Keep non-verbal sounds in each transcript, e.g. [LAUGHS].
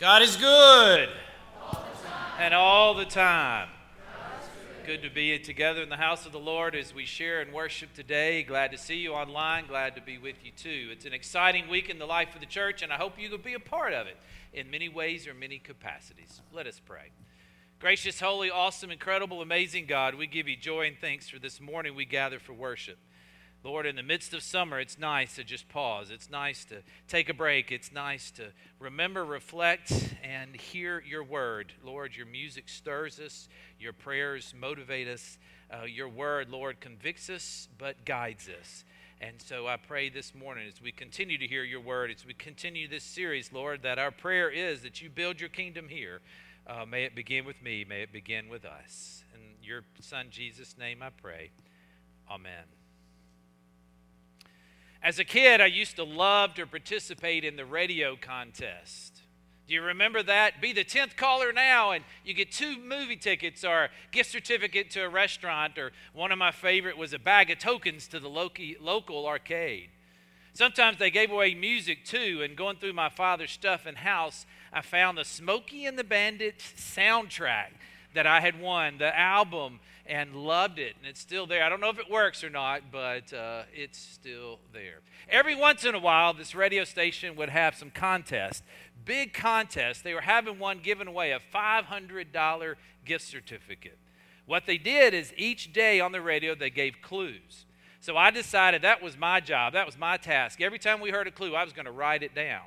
God is good. All and all the time. Good to be together in the house of the Lord as we share and worship today. Glad to see you online. Glad to be with you too. It's an exciting week in the life of the church, and I hope you will be a part of it in many ways or many capacities. Let us pray. Gracious, holy, awesome, incredible, amazing God, we give you joy and thanks for this morning we gather for worship. Lord, in the midst of summer, it's nice to just pause. It's nice to take a break. It's nice to remember, reflect, and hear your word. Lord, your music stirs us, your prayers motivate us. Uh, your word, Lord, convicts us but guides us. And so I pray this morning as we continue to hear your word, as we continue this series, Lord, that our prayer is that you build your kingdom here. Uh, may it begin with me, may it begin with us. In your Son, Jesus' name, I pray. Amen. As a kid, I used to love to participate in the radio contest. Do you remember that? Be the 10th caller now, and you get two movie tickets or a gift certificate to a restaurant, or one of my favorite was a bag of tokens to the local arcade. Sometimes they gave away music too, and going through my father's stuff in house, I found the Smokey and the Bandit soundtrack that I had won, the album, and loved it. And it's still there. I don't know if it works or not, but uh, it's still there. Every once in a while, this radio station would have some contest, big contest. They were having one giving away a $500 gift certificate. What they did is each day on the radio, they gave clues. So I decided that was my job, that was my task. Every time we heard a clue, I was going to write it down.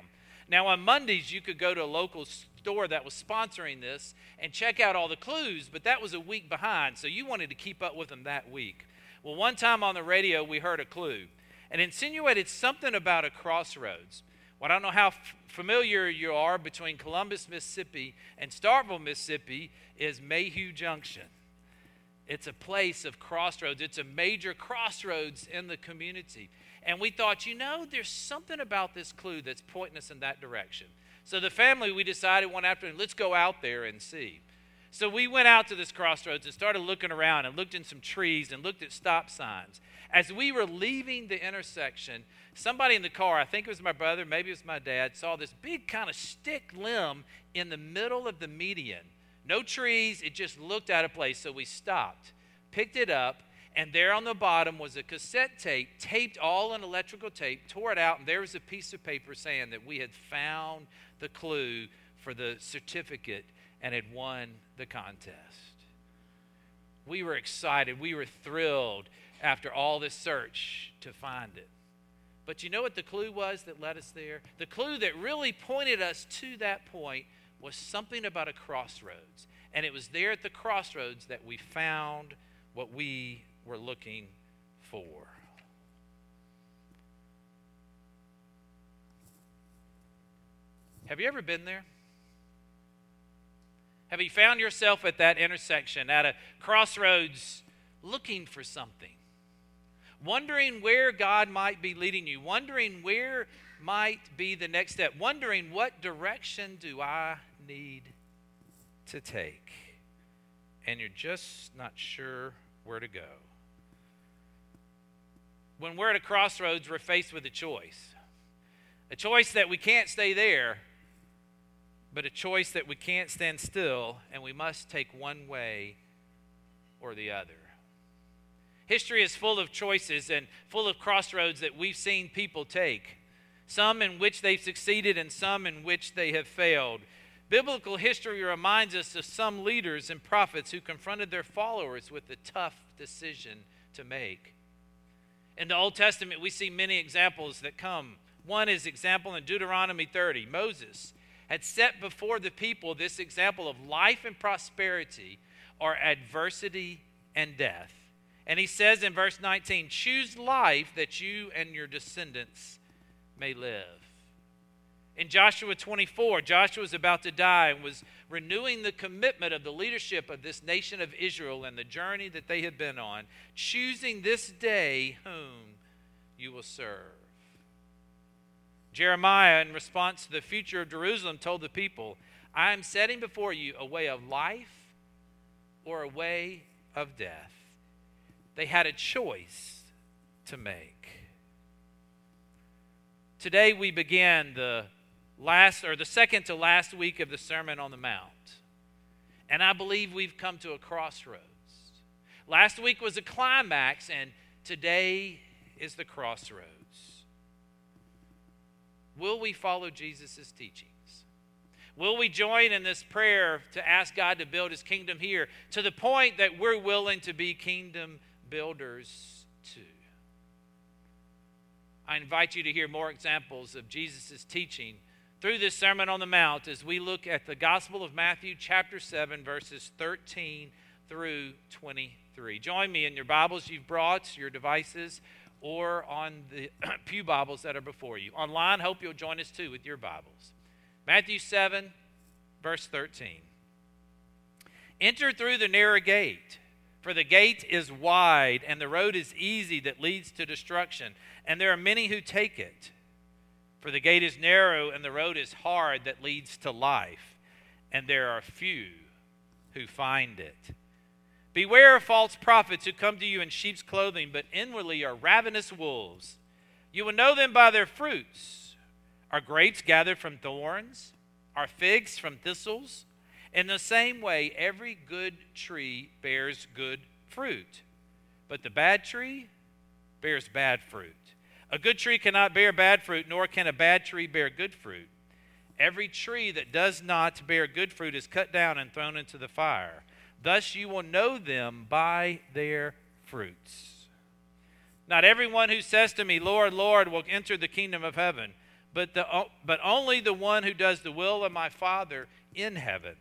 Now, on Mondays, you could go to a local that was sponsoring this and check out all the clues, but that was a week behind, so you wanted to keep up with them that week. Well, one time on the radio, we heard a clue and insinuated something about a crossroads. Well, I don't know how f- familiar you are between Columbus, Mississippi, and Starkville, Mississippi, is Mayhew Junction. It's a place of crossroads, it's a major crossroads in the community. And we thought, you know, there's something about this clue that's pointing us in that direction. So the family, we decided one afternoon, let's go out there and see. So we went out to this crossroads and started looking around and looked in some trees and looked at stop signs. As we were leaving the intersection, somebody in the car, I think it was my brother, maybe it was my dad, saw this big kind of stick limb in the middle of the median. No trees, it just looked out of place. So we stopped, picked it up, and there on the bottom was a cassette tape, taped all in electrical tape, tore it out, and there was a piece of paper saying that we had found the clue for the certificate and had won the contest. We were excited. We were thrilled after all this search to find it. But you know what the clue was that led us there? The clue that really pointed us to that point was something about a crossroads. And it was there at the crossroads that we found what we were looking for. Have you ever been there? Have you found yourself at that intersection, at a crossroads, looking for something? Wondering where God might be leading you, wondering where might be the next step, wondering what direction do I need to take? And you're just not sure where to go. When we're at a crossroads, we're faced with a choice. A choice that we can't stay there, but a choice that we can't stand still, and we must take one way or the other. History is full of choices and full of crossroads that we've seen people take, some in which they've succeeded and some in which they have failed. Biblical history reminds us of some leaders and prophets who confronted their followers with a tough decision to make. In the Old Testament, we see many examples that come. One is example in Deuteronomy 30. Moses had set before the people this example of life and prosperity or adversity and death. And he says in verse 19, Choose life that you and your descendants may live. In Joshua 24, Joshua was about to die and was renewing the commitment of the leadership of this nation of Israel and the journey that they had been on, choosing this day whom you will serve. Jeremiah, in response to the future of Jerusalem, told the people, I am setting before you a way of life or a way of death. They had a choice to make. Today we begin the last or the second to last week of the Sermon on the Mount. And I believe we've come to a crossroads. Last week was a climax, and today is the crossroads. Will we follow Jesus' teachings? Will we join in this prayer to ask God to build his kingdom here to the point that we're willing to be kingdom builders too? I invite you to hear more examples of Jesus' teaching through this Sermon on the Mount as we look at the Gospel of Matthew, chapter 7, verses 13 through 23. Join me in your Bibles you've brought, your devices, or on the [CLEARS THROAT] Pew Bibles that are before you. Online, hope you'll join us too with your Bibles. Matthew 7, verse 13. Enter through the narrow gate, for the gate is wide and the road is easy that leads to destruction, and there are many who take it. For the gate is narrow and the road is hard that leads to life, and there are few who find it. Beware of false prophets who come to you in sheep's clothing, but inwardly are ravenous wolves. You will know them by their fruits. Are grapes gathered from thorns? Are figs from thistles? In the same way, every good tree bears good fruit, but the bad tree bears bad fruit. A good tree cannot bear bad fruit, nor can a bad tree bear good fruit. Every tree that does not bear good fruit is cut down and thrown into the fire. Thus you will know them by their fruits. Not everyone who says to me, Lord, Lord, will enter the kingdom of heaven, but, the, but only the one who does the will of my Father in heaven.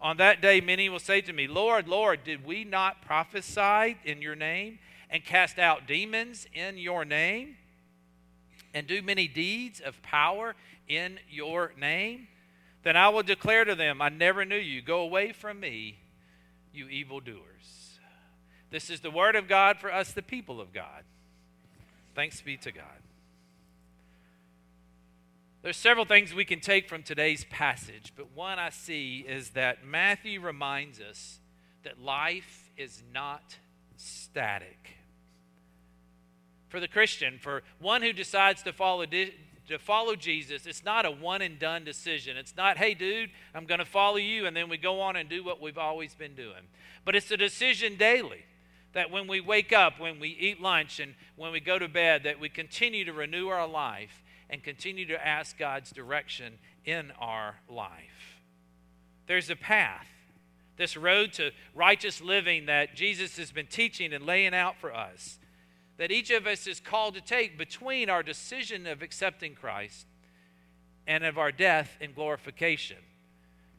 On that day, many will say to me, Lord, Lord, did we not prophesy in your name and cast out demons in your name? and do many deeds of power in your name, then I will declare to them, I never knew you. Go away from me, you evildoers. This is the word of God for us, the people of God. Thanks be to God. There's several things we can take from today's passage, but one I see is that Matthew reminds us that life is not static for the Christian, for one who decides to follow, to follow Jesus, it's not a one and done decision. It's not, hey, dude, I'm going to follow you, and then we go on and do what we've always been doing. But it's a decision daily that when we wake up, when we eat lunch, and when we go to bed, that we continue to renew our life and continue to ask God's direction in our life. There's a path, this road to righteous living that Jesus has been teaching and laying out for us that each of us is called to take between our decision of accepting Christ and of our death and glorification.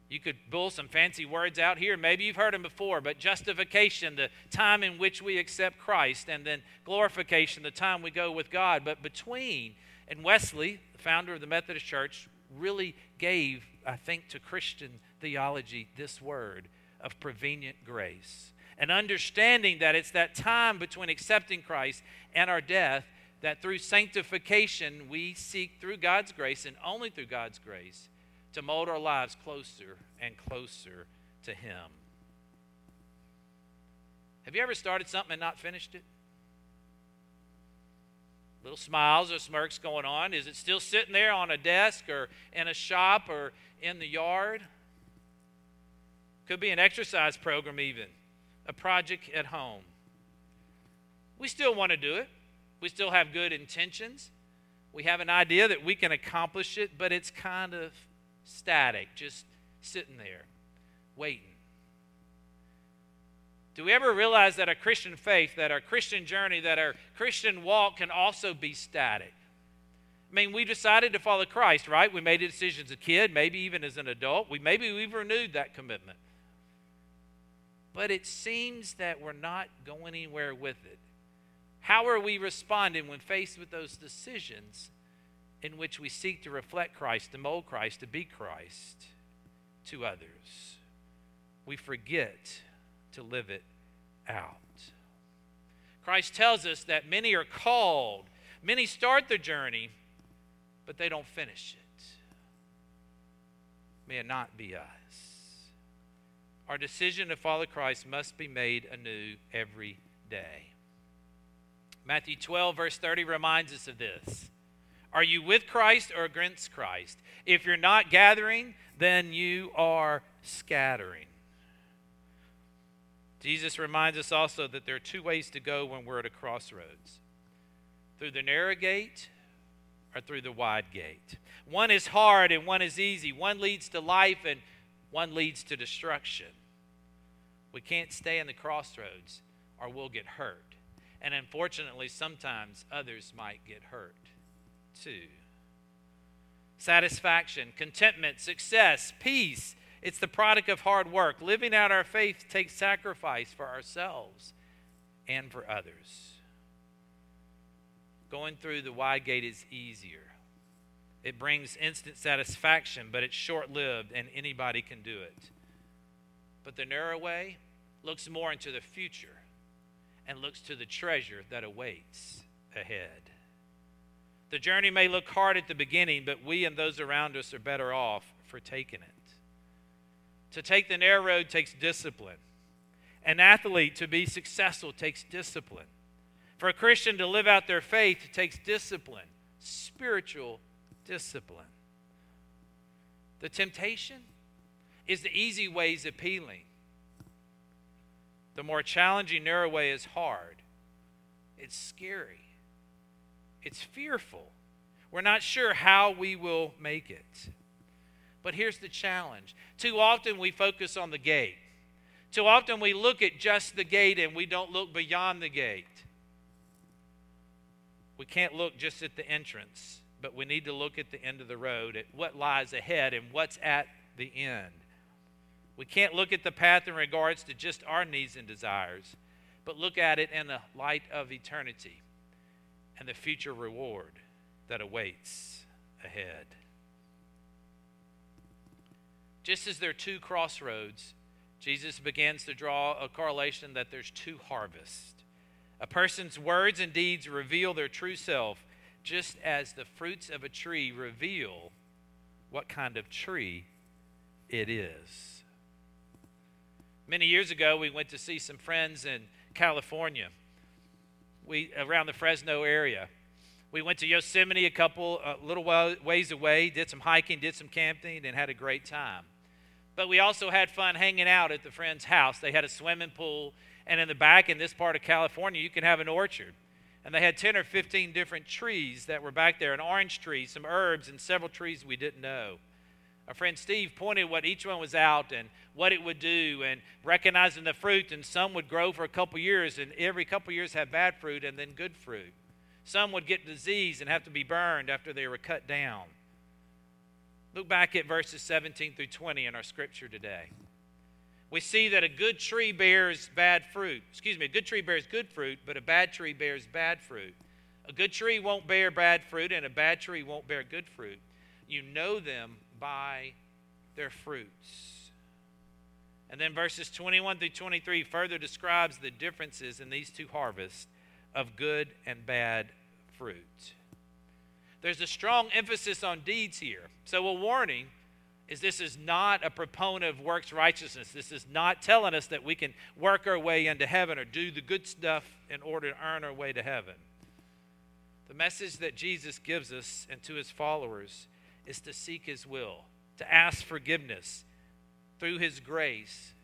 You could pull some fancy words out here. Maybe you've heard them before, but justification, the time in which we accept Christ, and then glorification, the time we go with God. But between, and Wesley, the founder of the Methodist Church, really gave, I think, to Christian theology this word of prevenient grace and understanding that it's that time between accepting Christ and our death that through sanctification we seek through God's grace and only through God's grace to mold our lives closer and closer to Him. Have you ever started something and not finished it? Little smiles or smirks going on. Is it still sitting there on a desk or in a shop or in the yard? Could be an exercise program, even a project at home. We still want to do it. We still have good intentions. We have an idea that we can accomplish it, but it's kind of static, just sitting there, waiting. Do we ever realize that our Christian faith, that our Christian journey, that our Christian walk can also be static? I mean, we decided to follow Christ, right? We made a decision as a kid, maybe even as an adult. We maybe we've renewed that commitment but it seems that we're not going anywhere with it. How are we responding when faced with those decisions in which we seek to reflect Christ, to mold Christ, to be Christ to others? We forget to live it out. Christ tells us that many are called, many start the journey, but they don't finish it. May it not be us. Our decision to follow Christ must be made anew every day. Matthew 12, verse 30 reminds us of this. Are you with Christ or against Christ? If you're not gathering, then you are scattering. Jesus reminds us also that there are two ways to go when we're at a crossroads through the narrow gate or through the wide gate. One is hard and one is easy. One leads to life and one leads to destruction. We can't stay in the crossroads or we'll get hurt. And unfortunately, sometimes others might get hurt too. Satisfaction, contentment, success, peace. It's the product of hard work. Living out our faith takes sacrifice for ourselves and for others. Going through the wide gate is easier. It brings instant satisfaction, but it's short lived and anybody can do it. But the narrow way looks more into the future and looks to the treasure that awaits ahead. The journey may look hard at the beginning, but we and those around us are better off for taking it. To take the narrow road takes discipline. An athlete to be successful takes discipline. For a Christian to live out their faith takes discipline, spiritual discipline. The temptation is the easy way is appealing. The more challenging narrow way is hard. It's scary. It's fearful. We're not sure how we will make it. But here's the challenge too often we focus on the gate. Too often we look at just the gate and we don't look beyond the gate. We can't look just at the entrance, but we need to look at the end of the road, at what lies ahead and what's at the end. We can't look at the path in regards to just our needs and desires, but look at it in the light of eternity and the future reward that awaits ahead. Just as there are two crossroads, Jesus begins to draw a correlation that there's two harvests. A person's words and deeds reveal their true self, just as the fruits of a tree reveal what kind of tree it is. Many years ago, we went to see some friends in California we around the Fresno area. We went to Yosemite a couple a little ways away, did some hiking, did some camping, and had a great time. But we also had fun hanging out at the friend's house. They had a swimming pool, and in the back in this part of California, you can have an orchard. And they had 10 or 15 different trees that were back there an orange tree, some herbs, and several trees we didn't know. Our friend Steve pointed what each one was out and what it would do and recognizing the fruit. And some would grow for a couple years, and every couple years have bad fruit and then good fruit. Some would get disease and have to be burned after they were cut down. Look back at verses 17 through 20 in our scripture today. We see that a good tree bears bad fruit. Excuse me, a good tree bears good fruit, but a bad tree bears bad fruit. A good tree won't bear bad fruit, and a bad tree won't bear good fruit. You know them by their fruits. And then verses 21 through 23 further describes the differences in these two harvests of good and bad fruit. There's a strong emphasis on deeds here. So, a warning is this is not a proponent of works righteousness. This is not telling us that we can work our way into heaven or do the good stuff in order to earn our way to heaven. The message that Jesus gives us and to his followers is to seek His will, to ask forgiveness through His grace,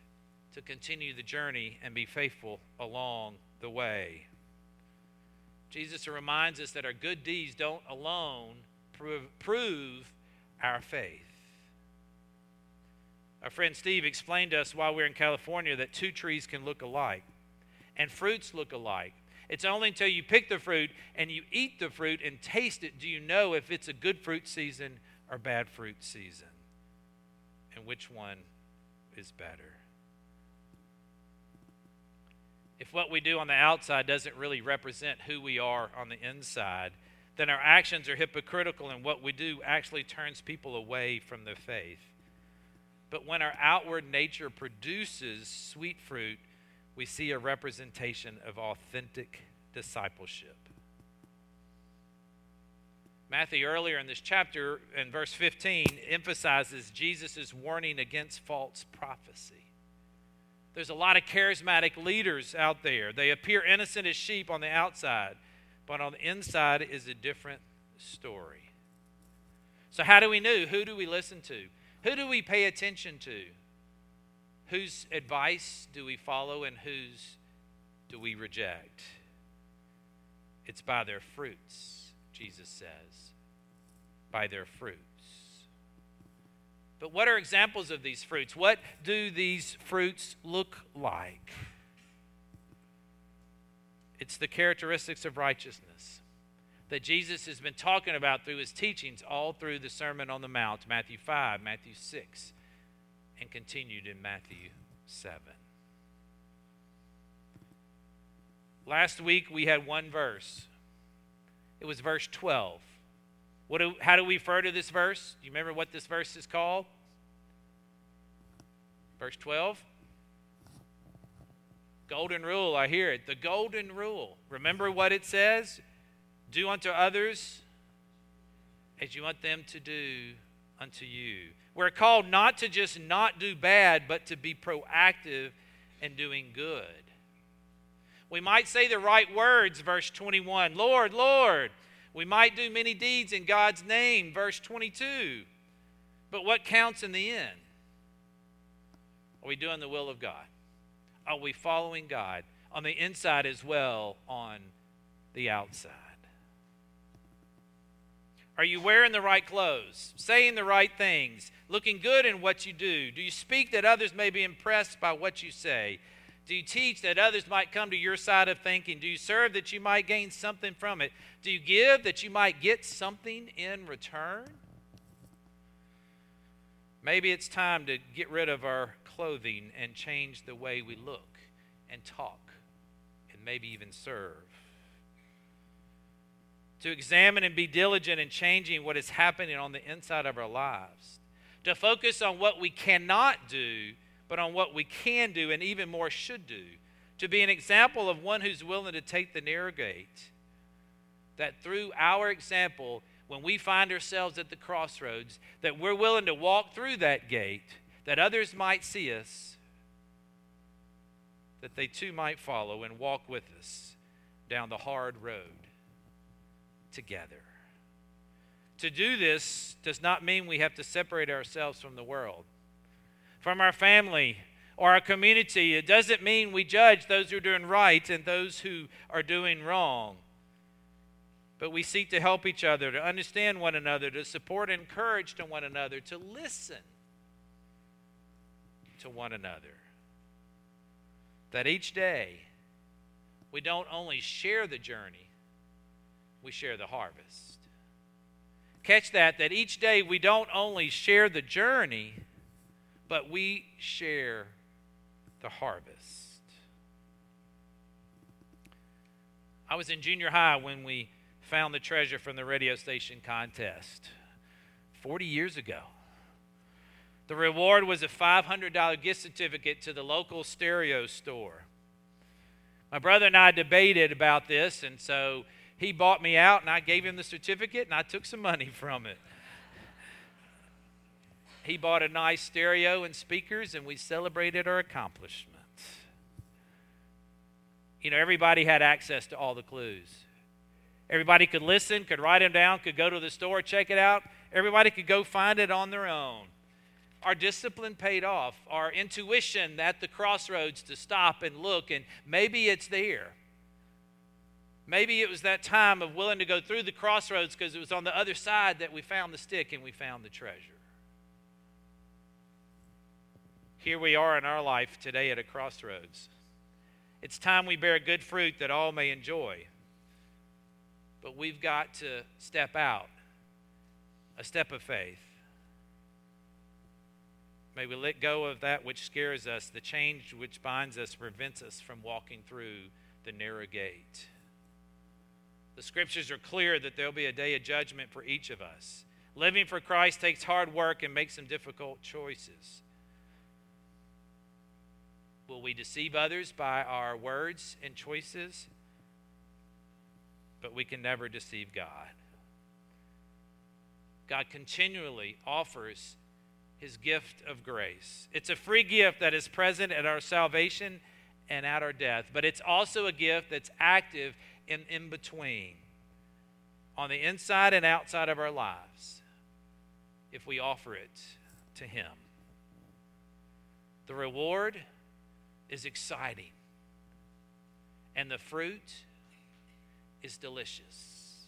to continue the journey and be faithful along the way. Jesus reminds us that our good deeds don't alone prove, prove our faith. Our friend Steve explained to us while we were in California that two trees can look alike and fruits look alike. It's only until you pick the fruit and you eat the fruit and taste it do you know if it's a good fruit season or bad fruit season? And which one is better? If what we do on the outside doesn't really represent who we are on the inside, then our actions are hypocritical and what we do actually turns people away from the faith. But when our outward nature produces sweet fruit, we see a representation of authentic discipleship. Matthew, earlier in this chapter, in verse 15, emphasizes Jesus' warning against false prophecy. There's a lot of charismatic leaders out there. They appear innocent as sheep on the outside, but on the inside is a different story. So, how do we know? Who do we listen to? Who do we pay attention to? Whose advice do we follow and whose do we reject? It's by their fruits, Jesus says. By their fruits. But what are examples of these fruits? What do these fruits look like? It's the characteristics of righteousness that Jesus has been talking about through his teachings all through the Sermon on the Mount, Matthew 5, Matthew 6, and continued in Matthew 7. Last week we had one verse. It was verse 12. What do, how do we refer to this verse? Do you remember what this verse is called? Verse 12. Golden rule, I hear it. The golden rule. Remember what it says? Do unto others as you want them to do unto you. We're called not to just not do bad, but to be proactive in doing good. We might say the right words, verse 21. Lord, Lord. We might do many deeds in God's name, verse 22. But what counts in the end? Are we doing the will of God? Are we following God on the inside as well on the outside? Are you wearing the right clothes, saying the right things, looking good in what you do? Do you speak that others may be impressed by what you say? Do you teach that others might come to your side of thinking? Do you serve that you might gain something from it? Do you give that you might get something in return? Maybe it's time to get rid of our clothing and change the way we look and talk and maybe even serve. To examine and be diligent in changing what is happening on the inside of our lives. To focus on what we cannot do, but on what we can do and even more should do. To be an example of one who's willing to take the narrow gate. That through our example, when we find ourselves at the crossroads, that we're willing to walk through that gate, that others might see us that they too might follow and walk with us down the hard road together. To do this does not mean we have to separate ourselves from the world, from our family, or our community. It doesn't mean we judge those who are doing right and those who are doing wrong. But we seek to help each other, to understand one another, to support and encourage to one another, to listen to one another that each day we don't only share the journey, we share the harvest. Catch that, that each day we don't only share the journey, but we share the harvest. I was in junior high when we found the treasure from the radio station contest 40 years ago. The reward was a $500 gift certificate to the local stereo store. My brother and I debated about this, and so he bought me out, and I gave him the certificate, and I took some money [LAUGHS] from it. He bought a nice stereo and speakers, and we celebrated our accomplishment. You know, everybody had access to all the clues. Everybody could listen, could write them down, could go to the store, check it out. Everybody could go find it on their own our discipline paid off, our intuition at the crossroads to stop and look, and maybe it's there. Maybe it was that time of willing to go through the crossroads because it was on the other side that we found the stick and we found the treasure. Here we are in our life today at a crossroads. It's time we bear good fruit that all may enjoy. But we've got to step out, a step of faith May we let go of that which scares us. The change which binds us prevents us from walking through the narrow gate. The scriptures are clear that there'll be a day of judgment for each of us. Living for Christ takes hard work and makes some difficult choices. Will we deceive others by our words and choices? But we can never deceive God. God continually offers his gift of grace. It's a free gift that is present at our salvation and at our death, but it's also a gift that's active in in between. on the inside and outside of our lives if we offer it to Him. The reward is exciting, and the fruit is delicious.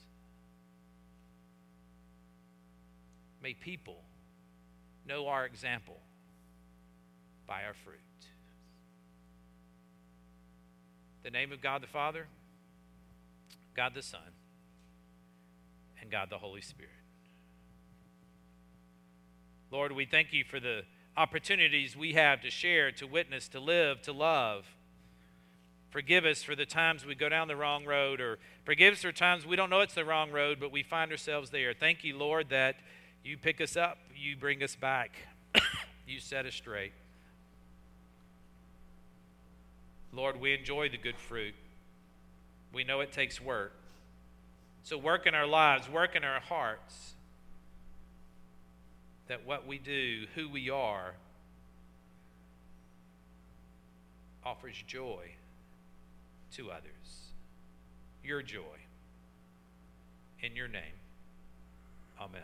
May people know our example by our fruit. The name of God the Father, God the Son, and God the Holy Spirit. Lord, we thank you for the opportunities we have to share, to witness, to live, to love. Forgive us for the times we go down the wrong road, or forgive us for times we don't know it's the wrong road, but we find ourselves there. Thank you, Lord, that you pick us up, you bring us back, [COUGHS] you set us straight. Lord, we enjoy the good fruit. We know it takes work. So, work in our lives, work in our hearts, that what we do, who we are, offers joy to others. Your joy. In your name. Amen.